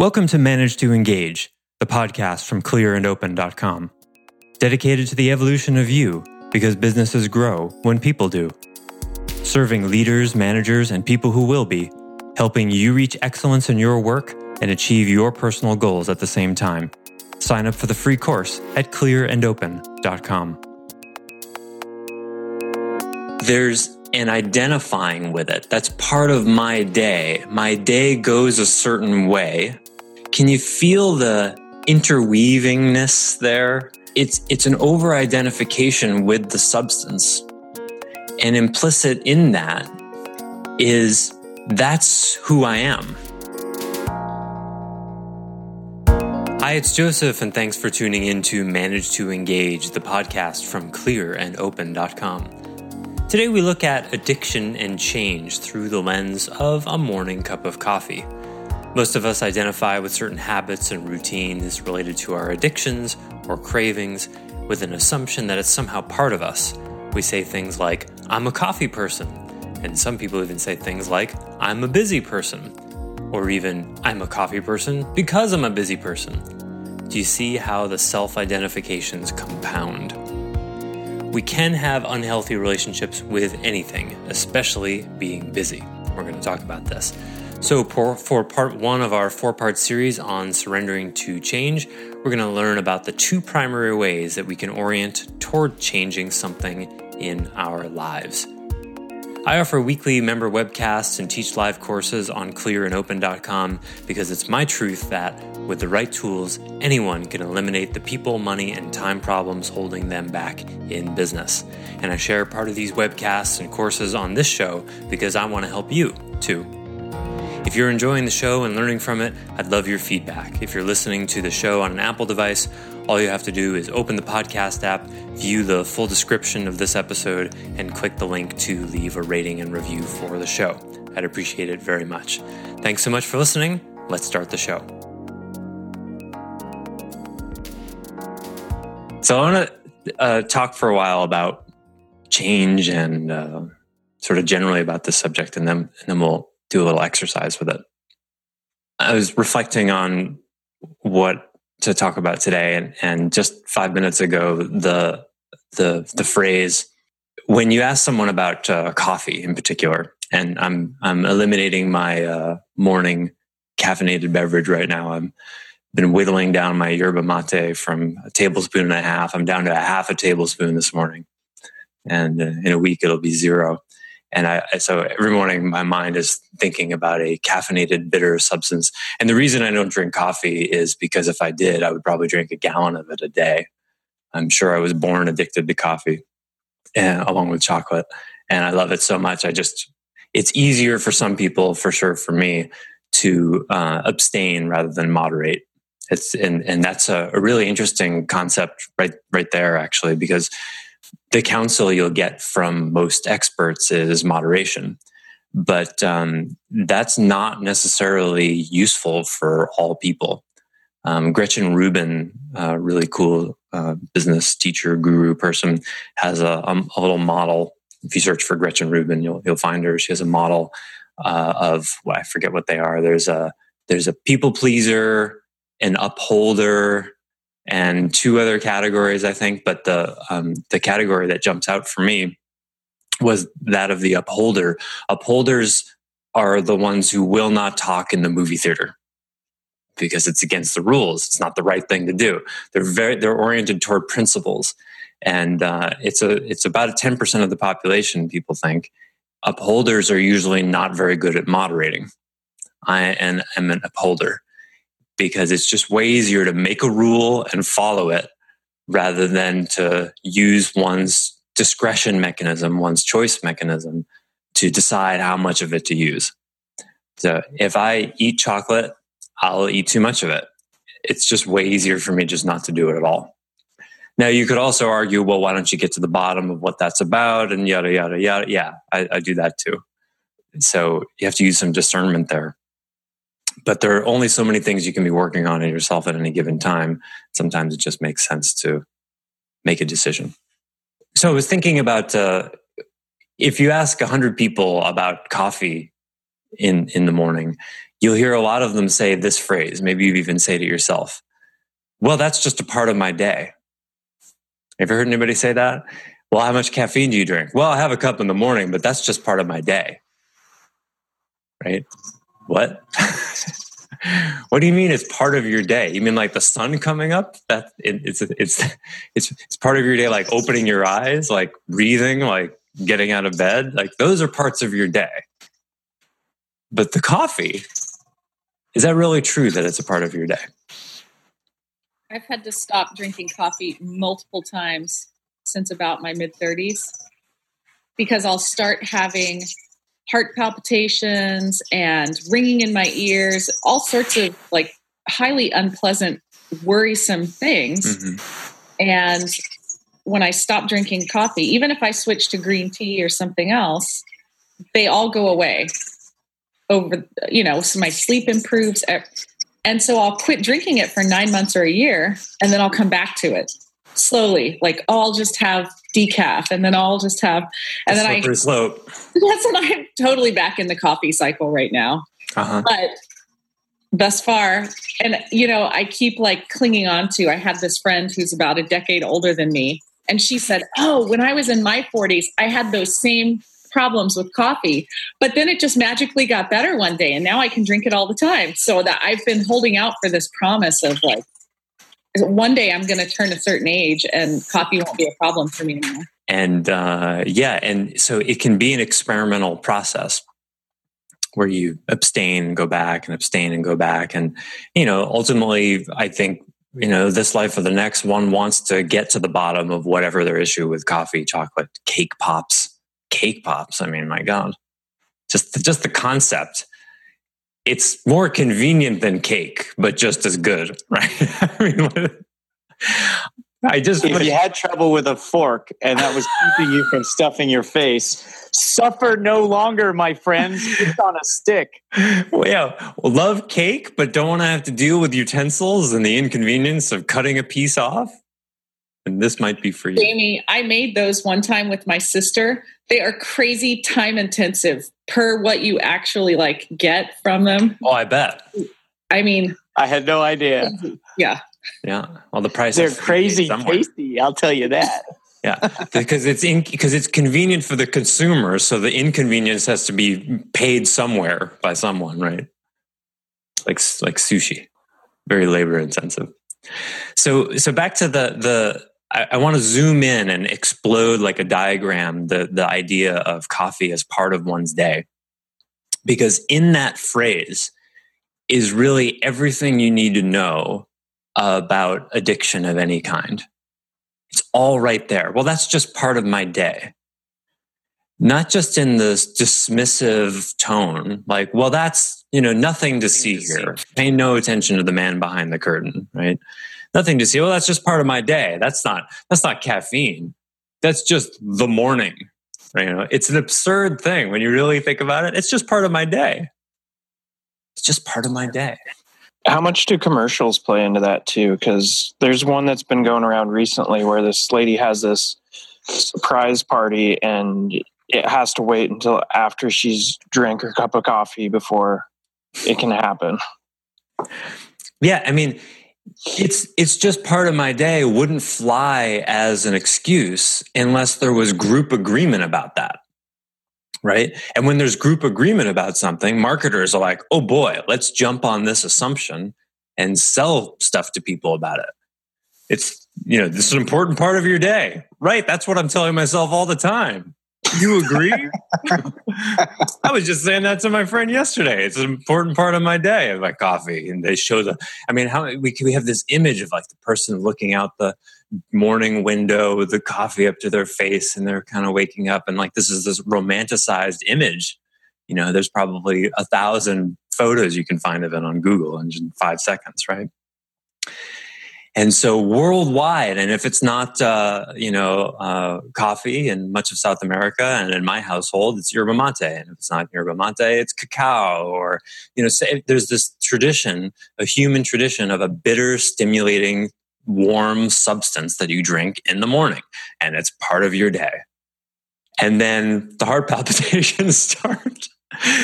Welcome to Manage to Engage, the podcast from clearandopen.com, dedicated to the evolution of you because businesses grow when people do. Serving leaders, managers, and people who will be, helping you reach excellence in your work and achieve your personal goals at the same time. Sign up for the free course at clearandopen.com. There's an identifying with it. That's part of my day. My day goes a certain way. Can you feel the interweavingness there? It's, it's an over identification with the substance. And implicit in that is that's who I am. Hi, it's Joseph, and thanks for tuning in to Manage to Engage, the podcast from clearandopen.com. Today, we look at addiction and change through the lens of a morning cup of coffee. Most of us identify with certain habits and routines related to our addictions or cravings with an assumption that it's somehow part of us. We say things like, I'm a coffee person, and some people even say things like, I'm a busy person, or even, I'm a coffee person because I'm a busy person. Do you see how the self identifications compound? We can have unhealthy relationships with anything, especially being busy. We're going to talk about this. So, for, for part one of our four part series on surrendering to change, we're going to learn about the two primary ways that we can orient toward changing something in our lives. I offer weekly member webcasts and teach live courses on clearandopen.com because it's my truth that, with the right tools, anyone can eliminate the people, money, and time problems holding them back in business. And I share part of these webcasts and courses on this show because I want to help you too. If you're enjoying the show and learning from it, I'd love your feedback. If you're listening to the show on an Apple device, all you have to do is open the podcast app, view the full description of this episode, and click the link to leave a rating and review for the show. I'd appreciate it very much. Thanks so much for listening. Let's start the show. So, I want to uh, talk for a while about change and uh, sort of generally about this subject, and then, and then we'll do a little exercise with it. I was reflecting on what to talk about today, and, and just five minutes ago, the the the phrase when you ask someone about uh, coffee in particular, and I'm I'm eliminating my uh, morning caffeinated beverage right now. I'm been whittling down my yerba mate from a tablespoon and a half. I'm down to a half a tablespoon this morning, and uh, in a week it'll be zero. And I, so every morning my mind is thinking about a caffeinated bitter substance. And the reason I don't drink coffee is because if I did, I would probably drink a gallon of it a day. I'm sure I was born addicted to coffee and, along with chocolate. And I love it so much. I just, it's easier for some people, for sure, for me to uh, abstain rather than moderate. It's, and, and that's a, a really interesting concept right, right there, actually, because the counsel you'll get from most experts is moderation. But um, that's not necessarily useful for all people. Um, Gretchen Rubin, a really cool uh, business teacher, guru person, has a, a, little model. If you search for Gretchen Rubin, you'll, you'll find her. She has a model uh, of well, I forget what they are. There's a there's a people pleaser, an upholder, and two other categories, I think. But the um, the category that jumps out for me was that of the upholder. Upholders are the ones who will not talk in the movie theater because it's against the rules. It's not the right thing to do. They're very they're oriented toward principles, and uh, it's a it's about ten percent of the population. People think upholders are usually not very good at moderating. I am an upholder because it's just way easier to make a rule and follow it rather than to use one's discretion mechanism, one's choice mechanism to decide how much of it to use. So if I eat chocolate, I'll eat too much of it. It's just way easier for me just not to do it at all. Now, you could also argue, well, why don't you get to the bottom of what that's about and yada, yada, yada. Yeah, I, I do that too. So you have to use some discernment there but there are only so many things you can be working on in yourself at any given time. Sometimes it just makes sense to make a decision. So I was thinking about uh, if you ask 100 people about coffee in, in the morning, you'll hear a lot of them say this phrase. Maybe you even say to yourself, well, that's just a part of my day. Have you heard anybody say that? Well, how much caffeine do you drink? Well, I have a cup in the morning, but that's just part of my day. Right? What? what do you mean it's part of your day? You mean like the sun coming up? That it, it's it's it's it's part of your day, like opening your eyes, like breathing, like getting out of bed. Like those are parts of your day. But the coffee, is that really true that it's a part of your day? I've had to stop drinking coffee multiple times since about my mid 30s because I'll start having heart palpitations and ringing in my ears, all sorts of like highly unpleasant, worrisome things. Mm-hmm. And when I stop drinking coffee, even if I switch to green tea or something else, they all go away over, you know, so my sleep improves. And so I'll quit drinking it for nine months or a year, and then I'll come back to it slowly. Like oh, I'll just have decaf, and then I'll just have, and then I slope. That's when I'm totally back in the coffee cycle right now. Uh-huh. But thus far, and you know, I keep like clinging on to. I had this friend who's about a decade older than me, and she said, "Oh, when I was in my 40s, I had those same problems with coffee. But then it just magically got better one day, and now I can drink it all the time. So that I've been holding out for this promise of like, one day I'm going to turn a certain age, and coffee won't be a problem for me anymore. And uh, yeah, and so it can be an experimental process where you abstain and go back and abstain and go back and you know ultimately i think you know this life or the next one wants to get to the bottom of whatever their issue with coffee chocolate cake pops cake pops. I mean, my God, just just the concept. It's more convenient than cake, but just as good, right? I mean, I just if you had trouble with a fork and that was keeping you from stuffing your face, suffer no longer, my friends. It's on a stick. Well, yeah, love cake, but don't want to have to deal with utensils and the inconvenience of cutting a piece off. And this might be for you. Jamie, I made those one time with my sister. They are crazy time intensive per what you actually like get from them. Oh, I bet. I mean, I had no idea. Yeah. Yeah. Well, the price they're crazy tasty. I'll tell you that. yeah, because it's in, because it's convenient for the consumer, so the inconvenience has to be paid somewhere by someone, right? Like like sushi, very labor intensive. So so back to the the I, I want to zoom in and explode like a diagram the, the idea of coffee as part of one's day. Because in that phrase is really everything you need to know about addiction of any kind. It's all right there. Well, that's just part of my day. Not just in this dismissive tone, like, well, that's, you know, nothing to see here. Pay no attention to the man behind the curtain, right? Nothing to see. Well, that's just part of my day. That's not that's not caffeine. That's just the morning. You know, it's an absurd thing when you really think about it. It's just part of my day. It's just part of my day. How much do commercials play into that too? Because there's one that's been going around recently where this lady has this surprise party and it has to wait until after she's drank her cup of coffee before it can happen. Yeah, I mean, it's it's just part of my day wouldn't fly as an excuse unless there was group agreement about that right? And when there's group agreement about something marketers are like oh boy let's jump on this assumption and sell stuff to people about it. It's you know this is an important part of your day. Right that's what i'm telling myself all the time you agree? I was just saying that to my friend yesterday. It's an important part of my day my coffee. And they show the, I mean, how we, we have this image of like the person looking out the morning window with the coffee up to their face and they're kind of waking up. And like, this is this romanticized image. You know, there's probably a thousand photos you can find of it on Google in five seconds, right? And so worldwide, and if it's not, uh, you know, uh, coffee in much of South America and in my household, it's yerba mate. And if it's not yerba mate, it's cacao or, you know, say, there's this tradition, a human tradition of a bitter, stimulating, warm substance that you drink in the morning. And it's part of your day. And then the heart palpitations start.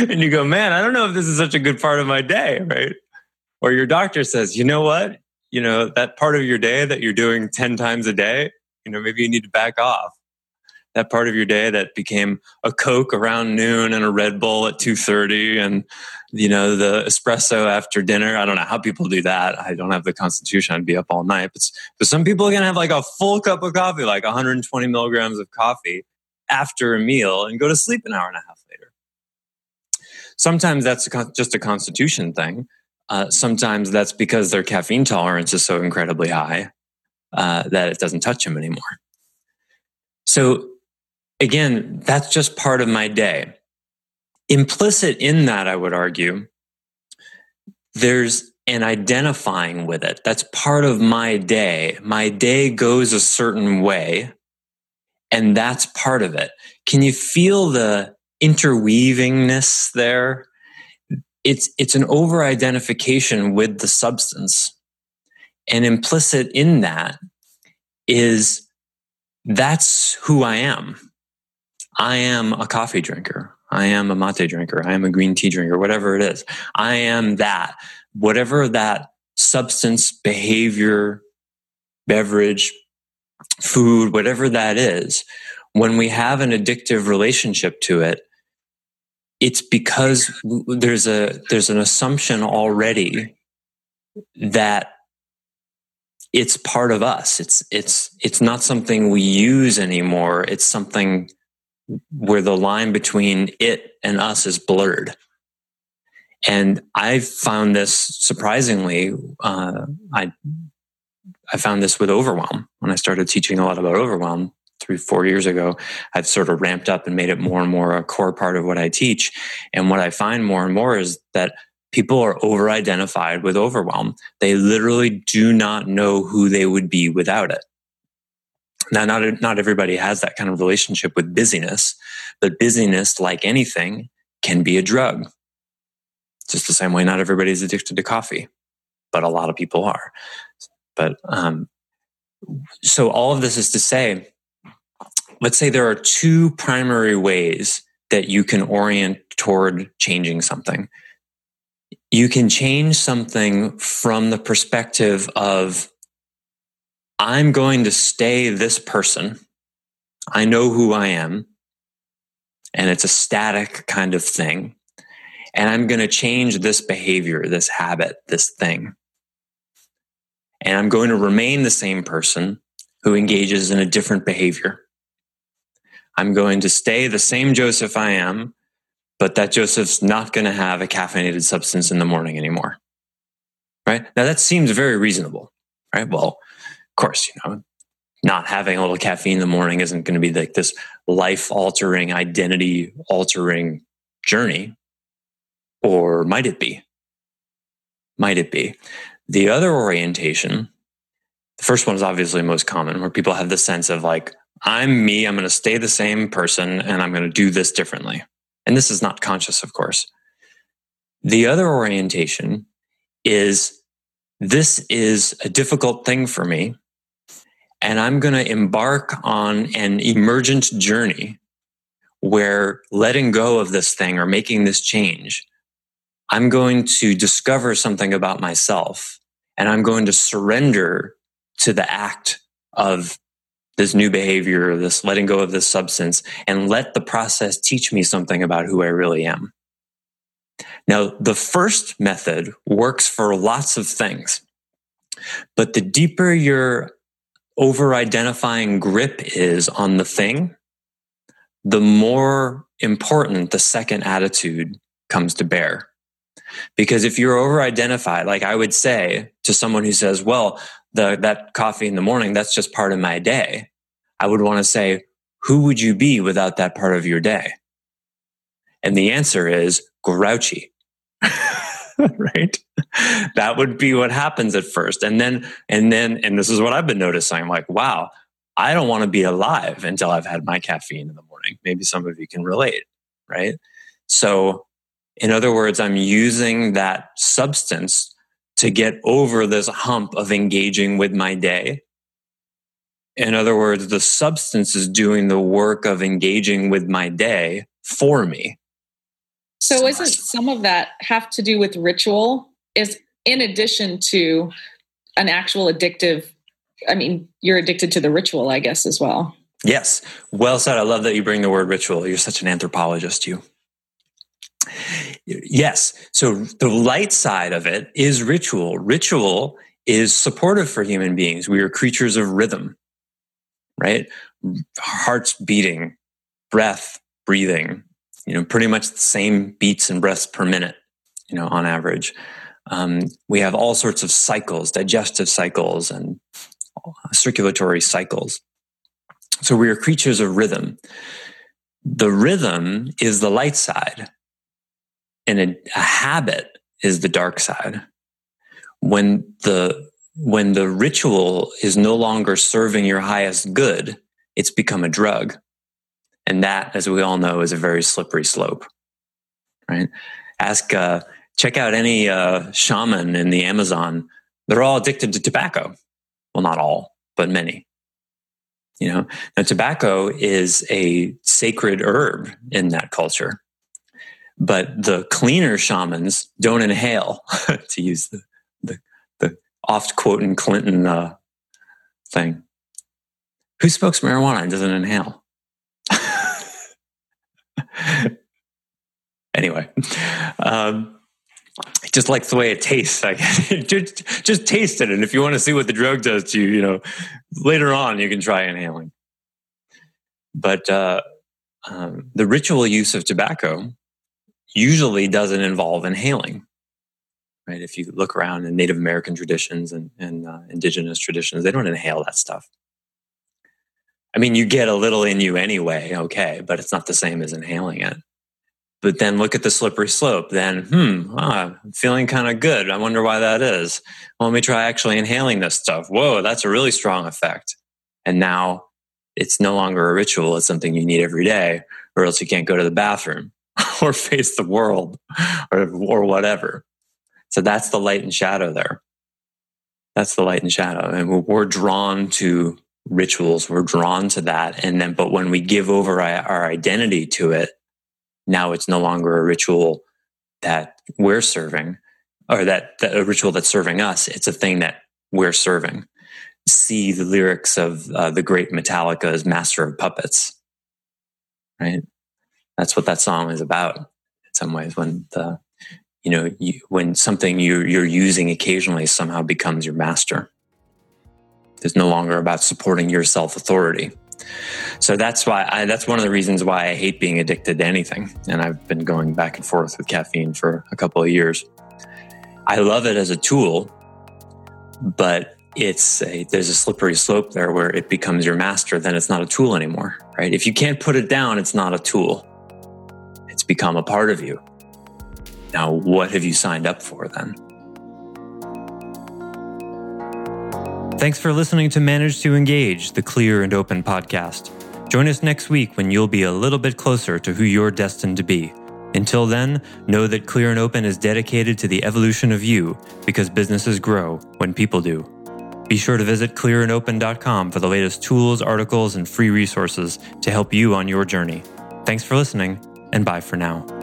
and you go, man, I don't know if this is such a good part of my day, right? Or your doctor says, you know what? You know, that part of your day that you're doing 10 times a day, you know, maybe you need to back off. That part of your day that became a Coke around noon and a Red Bull at 2.30 and, you know, the espresso after dinner. I don't know how people do that. I don't have the constitution. I'd be up all night. But, but some people are going to have like a full cup of coffee, like 120 milligrams of coffee after a meal and go to sleep an hour and a half later. Sometimes that's just a constitution thing. Uh, sometimes that's because their caffeine tolerance is so incredibly high uh, that it doesn't touch them anymore. So, again, that's just part of my day. Implicit in that, I would argue, there's an identifying with it. That's part of my day. My day goes a certain way, and that's part of it. Can you feel the interweavingness there? It's, it's an over identification with the substance. And implicit in that is that's who I am. I am a coffee drinker. I am a mate drinker. I am a green tea drinker, whatever it is. I am that. Whatever that substance, behavior, beverage, food, whatever that is, when we have an addictive relationship to it, it's because there's a there's an assumption already that it's part of us. It's it's it's not something we use anymore. It's something where the line between it and us is blurred. And I found this surprisingly. Uh, I I found this with overwhelm when I started teaching a lot about overwhelm three, four years ago. I've sort of ramped up and made it more and more a core part of what I teach. And what I find more and more is that people are over identified with overwhelm. They literally do not know who they would be without it. Now, not, not everybody has that kind of relationship with busyness, but busyness, like anything, can be a drug. Just the same way not everybody is addicted to coffee, but a lot of people are. But um, so all of this is to say, let's say there are two primary ways that you can orient toward changing something. You can change something from the perspective of, I'm going to stay this person. I know who I am. And it's a static kind of thing. And I'm going to change this behavior, this habit, this thing and I'm going to remain the same person who engages in a different behavior. I'm going to stay the same Joseph I am, but that Joseph's not going to have a caffeinated substance in the morning anymore. Right? Now that seems very reasonable, right? Well, of course, you know, not having a little caffeine in the morning isn't going to be like this life altering, identity altering journey. Or might it be? Might it be? The other orientation, the first one is obviously most common, where people have the sense of like, I'm me, I'm going to stay the same person, and I'm going to do this differently. And this is not conscious, of course. The other orientation is this is a difficult thing for me, and I'm going to embark on an emergent journey where letting go of this thing or making this change I'm going to discover something about myself and I'm going to surrender to the act of this new behavior, this letting go of this substance, and let the process teach me something about who I really am. Now, the first method works for lots of things, but the deeper your over identifying grip is on the thing, the more important the second attitude comes to bear. Because if you're over identified, like I would say to someone who says, well, the, that coffee in the morning, that's just part of my day. I would want to say, who would you be without that part of your day? And the answer is grouchy. right? That would be what happens at first. And then, and then, and this is what I've been noticing. I'm like, wow, I don't want to be alive until I've had my caffeine in the morning. Maybe some of you can relate, right? So in other words, I'm using that substance to get over this hump of engaging with my day. In other words, the substance is doing the work of engaging with my day for me. So, so isn't some of that have to do with ritual? Is in addition to an actual addictive I mean, you're addicted to the ritual, I guess, as well. Yes. Well said. I love that you bring the word ritual. You're such an anthropologist, you. Yes. So the light side of it is ritual. Ritual is supportive for human beings. We are creatures of rhythm, right? Hearts beating, breath, breathing, you know, pretty much the same beats and breaths per minute, you know, on average. Um, we have all sorts of cycles, digestive cycles and circulatory cycles. So we are creatures of rhythm. The rhythm is the light side, and a, a habit is the dark side. When the when the ritual is no longer serving your highest good, it's become a drug. And that, as we all know, is a very slippery slope. Right? Ask, uh, check out any uh, shaman in the Amazon. They're all addicted to tobacco. Well, not all, but many. You know, now tobacco is a sacred herb in that culture, but the cleaner shamans don't inhale, to use the, the, the oft quoting Clinton uh, thing. Who smokes marijuana and doesn't inhale? anyway, um, just likes the way it tastes. I just, just taste it. And if you want to see what the drug does to you, you know, later on you can try inhaling. But uh, um, the ritual use of tobacco usually doesn't involve inhaling. Right? If you look around in Native American traditions and, and uh, indigenous traditions, they don't inhale that stuff. I mean, you get a little in you anyway, okay, but it's not the same as inhaling it but then look at the slippery slope. Then, hmm, ah, I'm feeling kind of good. I wonder why that is. Well, let me try actually inhaling this stuff. Whoa, that's a really strong effect. And now it's no longer a ritual. It's something you need every day, or else you can't go to the bathroom or face the world or, or whatever. So that's the light and shadow there. That's the light and shadow. And we're drawn to rituals. We're drawn to that. And then, but when we give over our identity to it, now it's no longer a ritual that we're serving or that, that a ritual that's serving us. It's a thing that we're serving. See the lyrics of uh, the great Metallica's Master of Puppets, right? That's what that song is about in some ways when the, you know, you, when something you, you're using occasionally somehow becomes your master. It's no longer about supporting your self authority so that's why I, that's one of the reasons why I hate being addicted to anything. And I've been going back and forth with caffeine for a couple of years. I love it as a tool, but it's a, there's a slippery slope there where it becomes your master. Then it's not a tool anymore, right? If you can't put it down, it's not a tool. It's become a part of you. Now, what have you signed up for then? Thanks for listening to Manage to Engage, the clear and open podcast. Join us next week when you'll be a little bit closer to who you're destined to be. Until then, know that Clear and Open is dedicated to the evolution of you because businesses grow when people do. Be sure to visit clearandopen.com for the latest tools, articles, and free resources to help you on your journey. Thanks for listening, and bye for now.